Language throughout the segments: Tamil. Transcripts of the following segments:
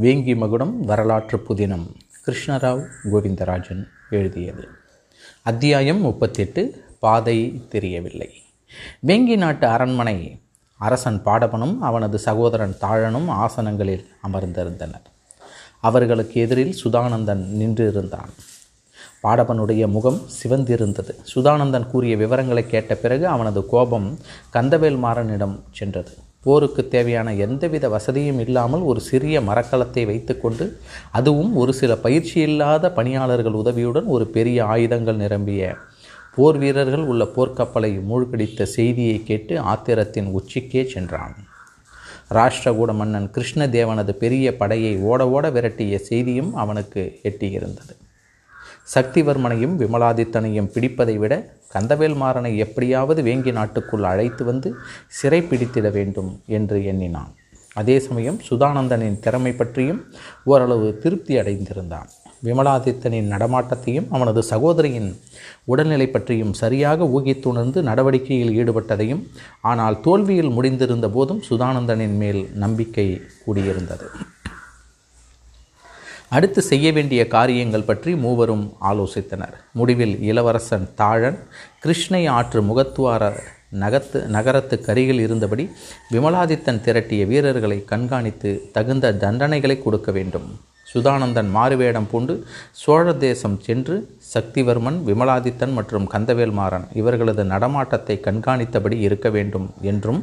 வேங்கி மகுடம் வரலாற்று புதினம். கிருஷ்ணராவ் கோவிந்தராஜன் எழுதியது. அத்தியாயம் முப்பத்தெட்டு பாதை தெரியவில்லை. வேங்கி நாட்டு அரண்மனை அரசன் பாடவனும் அவனது சகோதரன் தாழனும் ஆசனங்களில் அமர்ந்திருந்தனர். அவர்களுக்கு எதிரில் சுதானந்தன் நின்றிருந்தான். பாடவனுடைய முகம் சிவந்திருந்தது. சுதானந்தன் கூறிய விவரங்களை கேட்ட பிறகு அவனது கோபம் கந்தவேல் மாறனிடம் சென்றது. போருக்கு தேவையான எந்தவித வசதியும் இல்லாமல் ஒரு சிறிய மரக்கலத்தை வைத்துக்கொண்டு அதுவும் ஒரு சில பயிற்சி இல்லாத பணியாளர்கள் உதவியுடன் ஒரு பெரிய ஆயுதங்கள் நிரம்பிய போர் வீரர்கள் உள்ள போர்க்கப்பலை மூழ்கடித்த செய்தியை கேட்டு ஆத்திரத்தின் உச்சிக்கே சென்றான். ராஷ்டிரகூட மன்னன் கிருஷ்ணதேவனது பெரிய படையை ஓட ஓட விரட்டிய செய்தியும் அவனுக்கு எட்டியிருந்தது. சக்திவர்மனையும் விமலாதித்தனையும் பிடிப்பதை விட கந்தவேல் மாறனை எப்படியாவது வேங்கி நாட்டுக்குள் அழைத்து வந்து சிறை பிடித்திட வேண்டும் என்று எண்ணினான். அதே சமயம் சுதானந்தனின் திறமை பற்றியும் ஓரளவு திருப்தி அடைந்திருந்தான். விமலாதித்தனின் நடமாட்டத்தையும் அவனது சகோதரியின் உடல்நிலை பற்றியும் சரியாக ஊகித்துணர்ந்து நடவடிக்கையில் ஈடுபட்டதையும் ஆனால் தோல்வியில் முடிந்திருந்த போதும் சுதானந்தனின் மேல் நம்பிக்கை கூடியிருந்தது. அடுத்து செய்ய வேண்டிய காரியங்கள் பற்றி மூவரும் ஆலோசித்தனர். முடிவில் இளவரசன் தாழன் கிருஷ்ணை ஆற்று முகத்துவார நகத்து நகரத்து அருகில் இருந்தபடி விமலாதித்தன் திரட்டிய வீரர்களை கண்காணித்து தகுந்த தண்டனைகளை கொடுக்க வேண்டும். சுதானந்தன் மாறுவேடம் பூண்டு சோழ தேசம் சென்று சக்திவர்மன் விமலாதித்தன் மற்றும் கந்தவேல் மாறன் இவர்களது நடமாட்டத்தை கண்காணித்தபடி இருக்க வேண்டும் என்றும்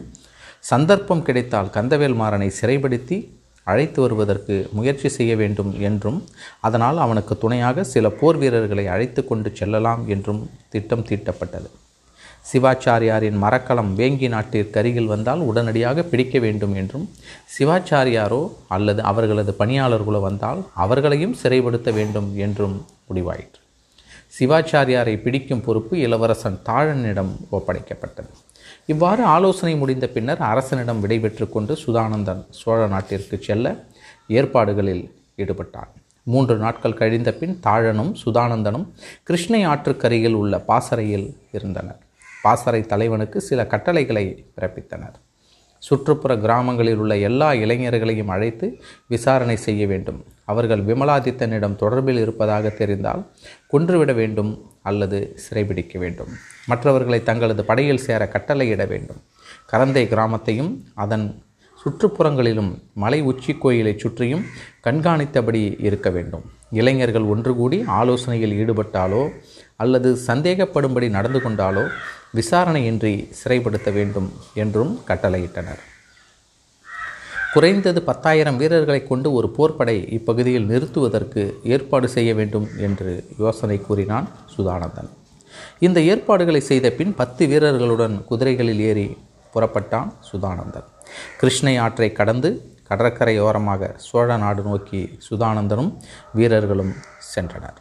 சந்தர்ப்பம் கிடைத்தால் கந்தவேல் மாறனை சிறைப்படுத்தி அழைத்து வருவதற்கு முயற்சி செய்ய வேண்டும் என்றும் அதனால் அவனுக்கு துணையாக சில போர் வீரர்களை அழைத்து கொண்டு செல்லலாம் என்றும் திட்டம் தீட்டப்பட்டது. சிவாச்சாரியாரின் மரக்கலம் வேங்கி நாட்டிற்கு அருகில் வந்தால் உடனடியாக பிடிக்க வேண்டும் என்றும் சிவாச்சாரியாரோ அல்லது அவர்களது பணியாளர்களோ வந்தால் அவர்களையும் சிறைப்படுத்த வேண்டும் என்றும் முடிவாயிற்று. சிவாச்சாரியாரை பிடிக்கும் பொறுப்பு இளவரசன் தாழனிடம் ஒப்படைக்கப்பட்டது. இவ்வாறு ஆலோசனை முடிந்த பின்னர் அரசனிடம் விடைபெற்று கொண்டு சுதானந்தன் சோழ நாட்டிற்கு செல்ல ஏற்பாடுகளில் ஈடுபட்டான். மூன்று நாட்கள் கழிந்த பின் தாழனும் சுதானந்தனும் கிருஷ்ணை ஆற்றுக்கரையில் உள்ள பாசறையில் இருந்தனர். பாசறை தலைவனுக்கு சில கட்டளைகளை பிறப்பித்தனர். சுற்றுப்புற கிராமங்களில் உள்ள எல்லா இளைஞர்களையும் அழைத்து விசாரணை செய்ய வேண்டும். அவர்கள் விமலாதித்தனிடம் தொடர்பில் இருப்பதாக தெரிந்தால் கொன்றுவிட வேண்டும் அல்லது சிறைபிடிக்க வேண்டும். மற்றவர்களை தங்களது படையில் சேர கட்டளையிட வேண்டும். கரந்தை கிராமத்தையும் அதன் சுற்றுப்புறங்களிலும் மலை உச்சி கோயிலை சுற்றியும் கண்காணித்தபடி இருக்க வேண்டும். இளைஞர்கள் ஒன்று கூடி ஆலோசனையில் ஈடுபட்டாலோ அல்லது சந்தேகப்படும்படி நடந்து கொண்டாலோ விசாரணையின்றி சிறைப்படுத்த வேண்டும் என்றும் கட்டளையிட்டனர். குறைந்தது பத்தாயிரம் வீரர்களை கொண்டு ஒரு போர்ப்படை இப்பகுதியில் நிறுத்துவதற்கு ஏற்பாடு செய்ய வேண்டும் என்று யோசனை கூறினான் சுதானந்தன். இந்த ஏற்பாடுகளை செய்த பின் பத்து வீரர்களுடன் குதிரைகளில் ஏறி புறப்பட்டான் சுதானந்தன். கிருஷ்ணை ஆற்றை கடந்து கடற்கரையோரமாக சோழ நாடு நோக்கி சுதானந்தனும் வீரர்களும் சென்றனர்.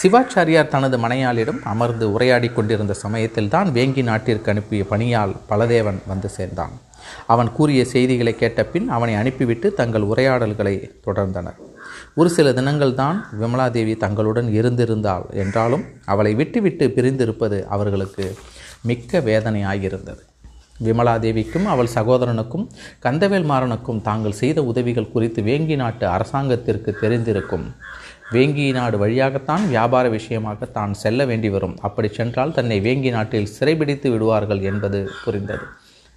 சிவாச்சாரியார் தனது மனையாளிடம் அமர்ந்து உரையாடி கொண்டிருந்த சமயத்தில் தான் வேங்கி நாட்டிற்கு அனுப்பிய பணியால் பலதேவன் வந்து சேர்ந்தான். அவன் கூறிய செய்திகளை கேட்ட பின் அவனை அனுப்பிவிட்டு தங்கள் உரையாடல்களை தொடர்ந்தனர். ஒரு சில தினங்கள் தான் விமலாதேவி தங்களுடன் இருந்திருந்தாள் என்றாலும் அவளை விட்டுவிட்டு பிரிந்திருப்பது அவர்களுக்கு மிக்க வேதனையாகியிருந்தது விமலாதேவிக்கும் அவள் சகோதரனுக்கும் கந்தவேல் மாறனுக்கும் தாங்கள் செய்த உதவிகள் குறித்து வேங்கி நாட்டு அரசாங்கத்திற்கு தெரிந்திருக்கும். வேங்கி நாடு வழியாகத்தான் வியாபார விஷயமாக தான் செல்ல வேண்டி வரும். அப்படி சென்றால் தன்னை வேங்கி நாட்டில் சிறைபிடித்து விடுவார்கள் என்பது புரிந்தது.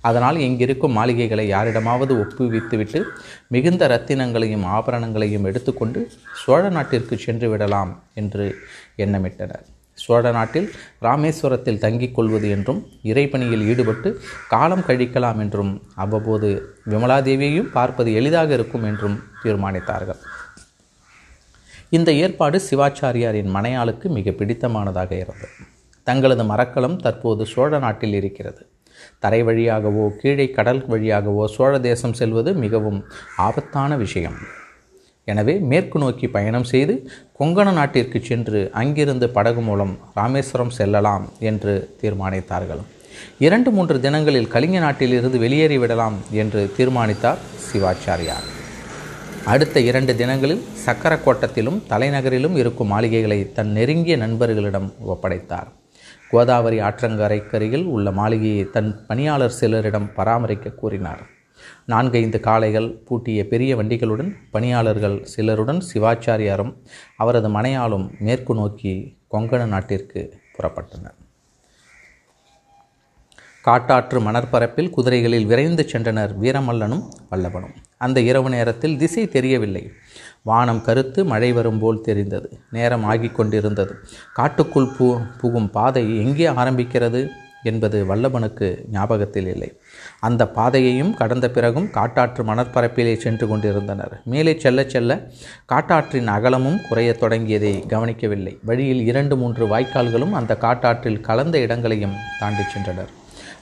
அதனால் இங்கிருக்கும் மாளிகைகளை யாரிடமாவது ஒப்புவித்துவிட்டு மிகுந்த ரத்தினங்களையும் ஆபரணங்களையும் எடுத்துக்கொண்டு சோழ நாட்டிற்கு சென்று விடலாம் என்று எண்ணமிட்டனர். சோழ நாட்டில் ராமேஸ்வரத்தில் தங்கிக் கொள்வது என்றும் இறைப்பணியில் ஈடுபட்டு காலம் கழிக்கலாம் என்றும் அவ்வப்போது விமலாதேவியையும் பார்ப்பது எளிதாக இருக்கும் என்றும் தீர்மானித்தார்கள். இந்த ஏற்பாடு சிவாச்சாரியாரின் மனையாளுக்கு மிக பிடித்தமானதாக இருந்தது. தங்களது மரக்கலம் தற்போது சோழ நாட்டில் இருக்கிறது. தரை வழியாகவோ கீழே கடல் வழியாகவோ சோழ தேசம் செல்வது மிகவும் ஆபத்தான விஷயம். எனவே மேற்கு நோக்கி பயணம் செய்து கொங்கண நாட்டிற்கு சென்று அங்கிருந்து படகு மூலம் ராமேஸ்வரம் செல்லலாம் என்று தீர்மானித்தார்கள். இரண்டு மூன்று தினங்களில் கலிங்க நாட்டிலிருந்து வெளியேறிவிடலாம் என்று தீர்மானித்தார் சிவாச்சாரியார். அடுத்த இரண்டு தினங்களில் சக்கரக்கோட்டத்திலும் தலைநகரிலும் இருக்கும் மாளிகைகளை தன் நெருங்கிய நண்பர்களிடம் ஒப்படைத்தார். கோதாவரி ஆற்றங்கரைக்கரையில் உள்ள மாளிகையை தன் பணியாளர் சிலரிடம் பராமரிக்க கூறினார். நான்கைந்து காளைகள் பூட்டிய பெரிய வண்டிகளுடன் பணியாளர்கள் சிலருடன் சிவாச்சாரியாரும் அவரது மனையாளும் மேற்கு நோக்கி கொங்கண நாட்டிற்கு புறப்பட்டனர். காட்டாற்று மணற்பரப்பில் குதிரைகளில் விரைந்து சென்றனர் வீரமல்லனும் வல்லவனும். அந்த இரவு நேரத்தில் திசை தெரியவில்லை. வானம் கருத்து மழை வரும் போல் தெரிந்தது. நேரம் ஆகிக் கொண்டிருந்தது. காட்டுக்குள் பூ புகும் பாதை எங்கே ஆரம்பிக்கிறது என்பது வல்லபனுக்கு ஞாபகத்தில் இல்லை. அந்த பாதையையும் கடந்த பிறகும் காட்டாற்று மணற்பரப்பிலே சென்று கொண்டிருந்தனர். மேலே செல்ல செல்ல காட்டாற்றின் அகலமும் குறையத் தொடங்கியதை கவனிக்கவில்லை. வழியில் இரண்டு மூன்று வாய்க்கால்களும் அந்த காட்டாற்றில் கலந்த இடங்களையும் தாண்டி சென்றனர்.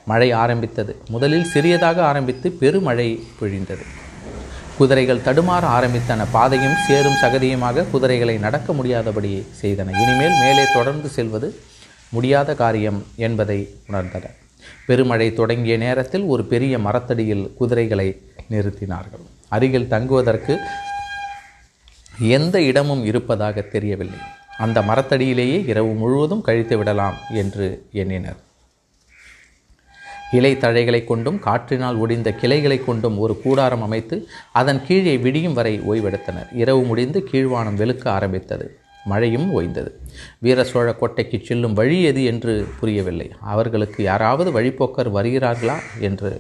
மழை ஆரம்பித்தது. முதலில் சிறியதாக ஆரம்பித்து பெருமழை பொழிந்தது. குதிரைகள் தடுமாற ஆரம்பித்தன. பாதையும் சேரும் சகதியுமாக குதிரைகளை நடக்க முடியாதபடி செய்தன. இனிமேல் மேலே தொடர்ந்து செல்வது முடியாத காரியம் என்பதை உணர்ந்தன. பெருமழை தொடங்கிய நேரத்தில் ஒரு பெரிய மரத்தடியில் குதிரைகளை நிறுத்தினார்கள். அருகில் தங்குவதற்கு எந்த இடமும் இருப்பதாக தெரியவில்லை. அந்த மரத்தடியிலேயே இரவு முழுவதும் கழித்து விடலாம் என்று எண்ணினர். இலை தழைகளை கொண்டும் காற்றினால் ஒடிந்த கிளைகளை கொண்டும் ஒரு கூடாரம் அமைத்து அதன் கீழே விடியும் வரை ஓய்வெடுத்தனர். இரவு முடிந்து கீழ்வானம் வெளுக்க ஆரம்பித்தது. மழையும் ஓய்ந்தது. வீர சோழ கோட்டைக்கு செல்லும் வழி எது என்று புரியவில்லை. அவர்களுக்கு யாராவது வழிப்போக்கர் வருகிறார்களா என்று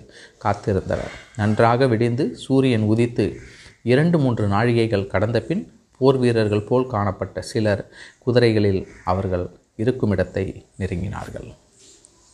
காத்திருந்தனர். நன்றாக விடிந்து சூரியன் உதித்து இரண்டு மூன்று நாழிகைகள் கடந்த பின் போர் வீரர்கள் போல் காணப்பட்ட சிலர் குதிரைகளில் அவர்கள் இருக்குமிடத்தை நெருங்கினார்கள்.